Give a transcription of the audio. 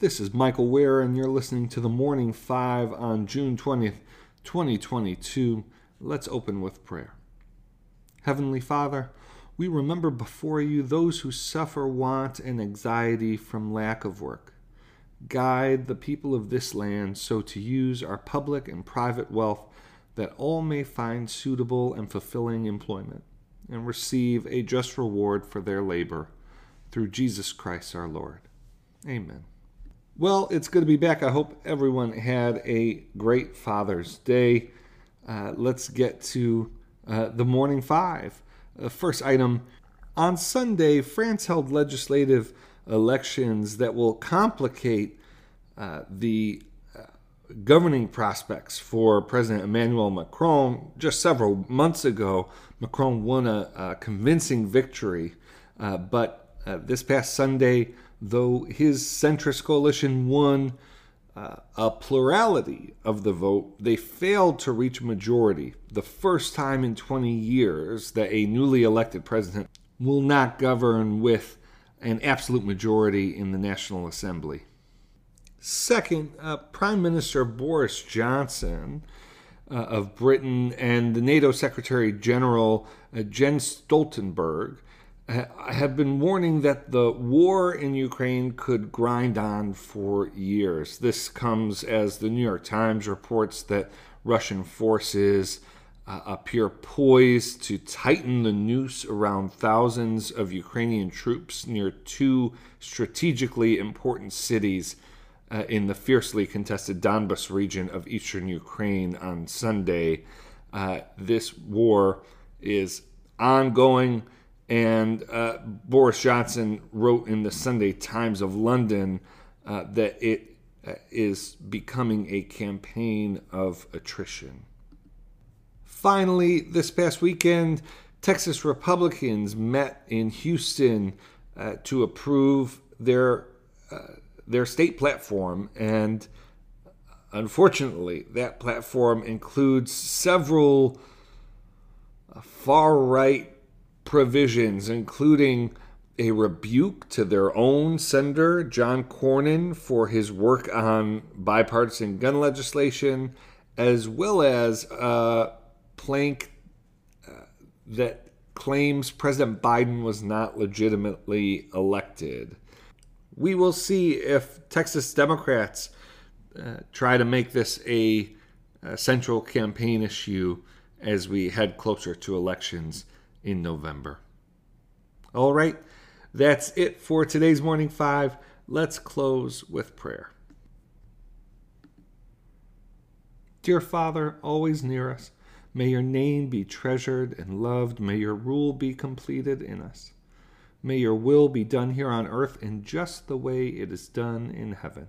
This is Michael Wear, and you're listening to the Morning Five on June 20th, 2022. Let's open with prayer. Heavenly Father, we remember before you those who suffer want and anxiety from lack of work. Guide the people of this land so to use our public and private wealth that all may find suitable and fulfilling employment and receive a just reward for their labor. Through Jesus Christ our Lord. Amen. Well, it's good to be back. I hope everyone had a great Father's Day. Uh, let's get to uh, the morning five. Uh, first item on Sunday, France held legislative elections that will complicate uh, the uh, governing prospects for President Emmanuel Macron. Just several months ago, Macron won a, a convincing victory, uh, this past Sunday, though his centrist coalition won uh, a plurality of the vote, they failed to reach a majority. The first time in 20 years that a newly elected president will not govern with an absolute majority in the National Assembly. Second, uh, Prime Minister Boris Johnson uh, of Britain and the NATO Secretary General uh, Jens Stoltenberg have been warning that the war in Ukraine could grind on for years. This comes as the New York Times reports that Russian forces uh, appear poised to tighten the noose around thousands of Ukrainian troops near two strategically important cities uh, in the fiercely contested Donbas region of eastern Ukraine on Sunday. Uh, this war is ongoing and uh, Boris Johnson wrote in the Sunday Times of London uh, that it uh, becoming a campaign of attrition. Finally, this past weekend, Texas Republicans met in Houston uh, to approve their uh, their state platform, and unfortunately, that platform includes several uh, far right provisions, including a rebuke to their own senator, John Cornyn, for his work on bipartisan gun legislation, as well as a plank uh, that claims President Biden was not legitimately elected. We will see if Texas Democrats uh, try to make this a, a central campaign issue as we head closer to elections in November. All right, that's it for today's Morning Five. Let's close with prayer. Dear Father, always near us, may your name be treasured and loved. May your rule be completed in us. May your will be done here on earth in just the way it is done in heaven.